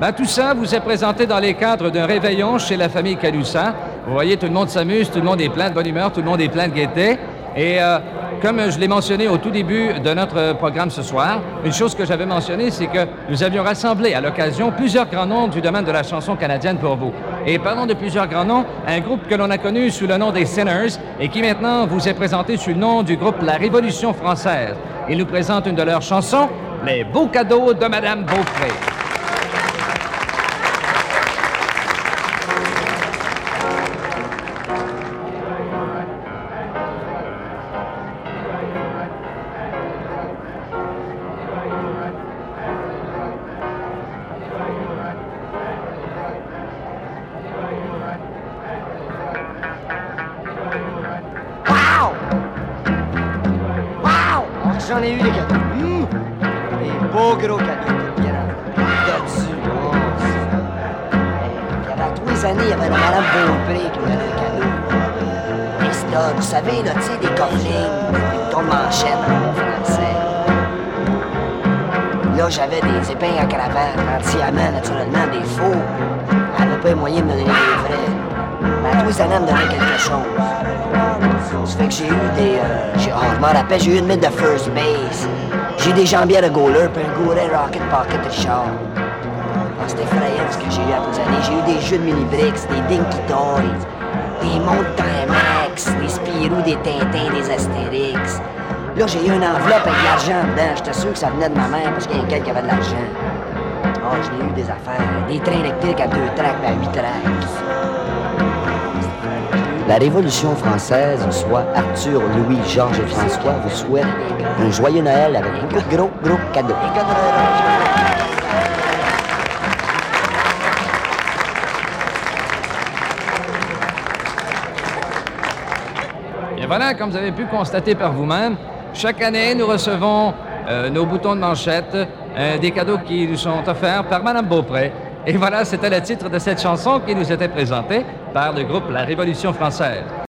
Ben, tout ça vous est présenté dans les cadres d'un réveillon chez la famille Calussa. Vous voyez, tout le monde s'amuse, tout le monde est plein de bonne humeur, tout le monde est plein de gaieté. Et euh, comme je l'ai mentionné au tout début de notre programme ce soir, une chose que j'avais mentionnée, c'est que nous avions rassemblé à l'occasion plusieurs grands noms du domaine de la chanson canadienne pour vous. Et parlons de plusieurs grands noms, un groupe que l'on a connu sous le nom des Sinners et qui maintenant vous est présenté sous le nom du groupe La Révolution française. Il nous présente une de leurs chansons, Les beaux cadeaux de Madame Beaupré. J'en ai eu des cadeaux. Hum! Des beaux gros cadeaux. Là-dessus. Oh, ça. Puis à tous les années, il y avait la Madame Beaupré qui me donnait des cadeaux. Des stocks, vous savez, là, tu sais, des cofflings, des boutons de manchette en français. Là, j'avais des épingles à cravate, anti-amant, naturellement, des faux. Elle n'avait pas les moyens de me donner des vrais. Mais à tous les années, elle me donnait quelque chose. Ça fait que j'ai eu des. euh, j'ai- oh, je m'en rappelle, j'ai eu une mythe de first base. J'ai des jambières de goaler, puis un goulet rocket pocket de char. Ah, C'était effrayant ce que j'ai eu à tous les années. J'ai eu des jeux de mini-bricks, des Dinky Toys, des montres Timex, des Spirou, des Tintins, des Astérix. Là, j'ai eu une enveloppe avec de l'argent dedans. J'étais sûr que ça venait de ma mère parce qu'il y a quelqu'un qui avait de l'argent. Ah, je l'ai eu des affaires. Des trains électriques à deux tracts, à huit tracts. La Révolution française, soit Arthur, Louis, Georges et François, vous souhaite un joyeux Noël avec beaucoup de gros, gros cadeaux. Et voilà, comme vous avez pu constater par vous-même, chaque année, nous recevons euh, nos boutons de manchette, euh, des cadeaux qui nous sont offerts par Madame Beaupré. Et voilà, c'était le titre de cette chanson qui nous était présentée par le groupe La Révolution française.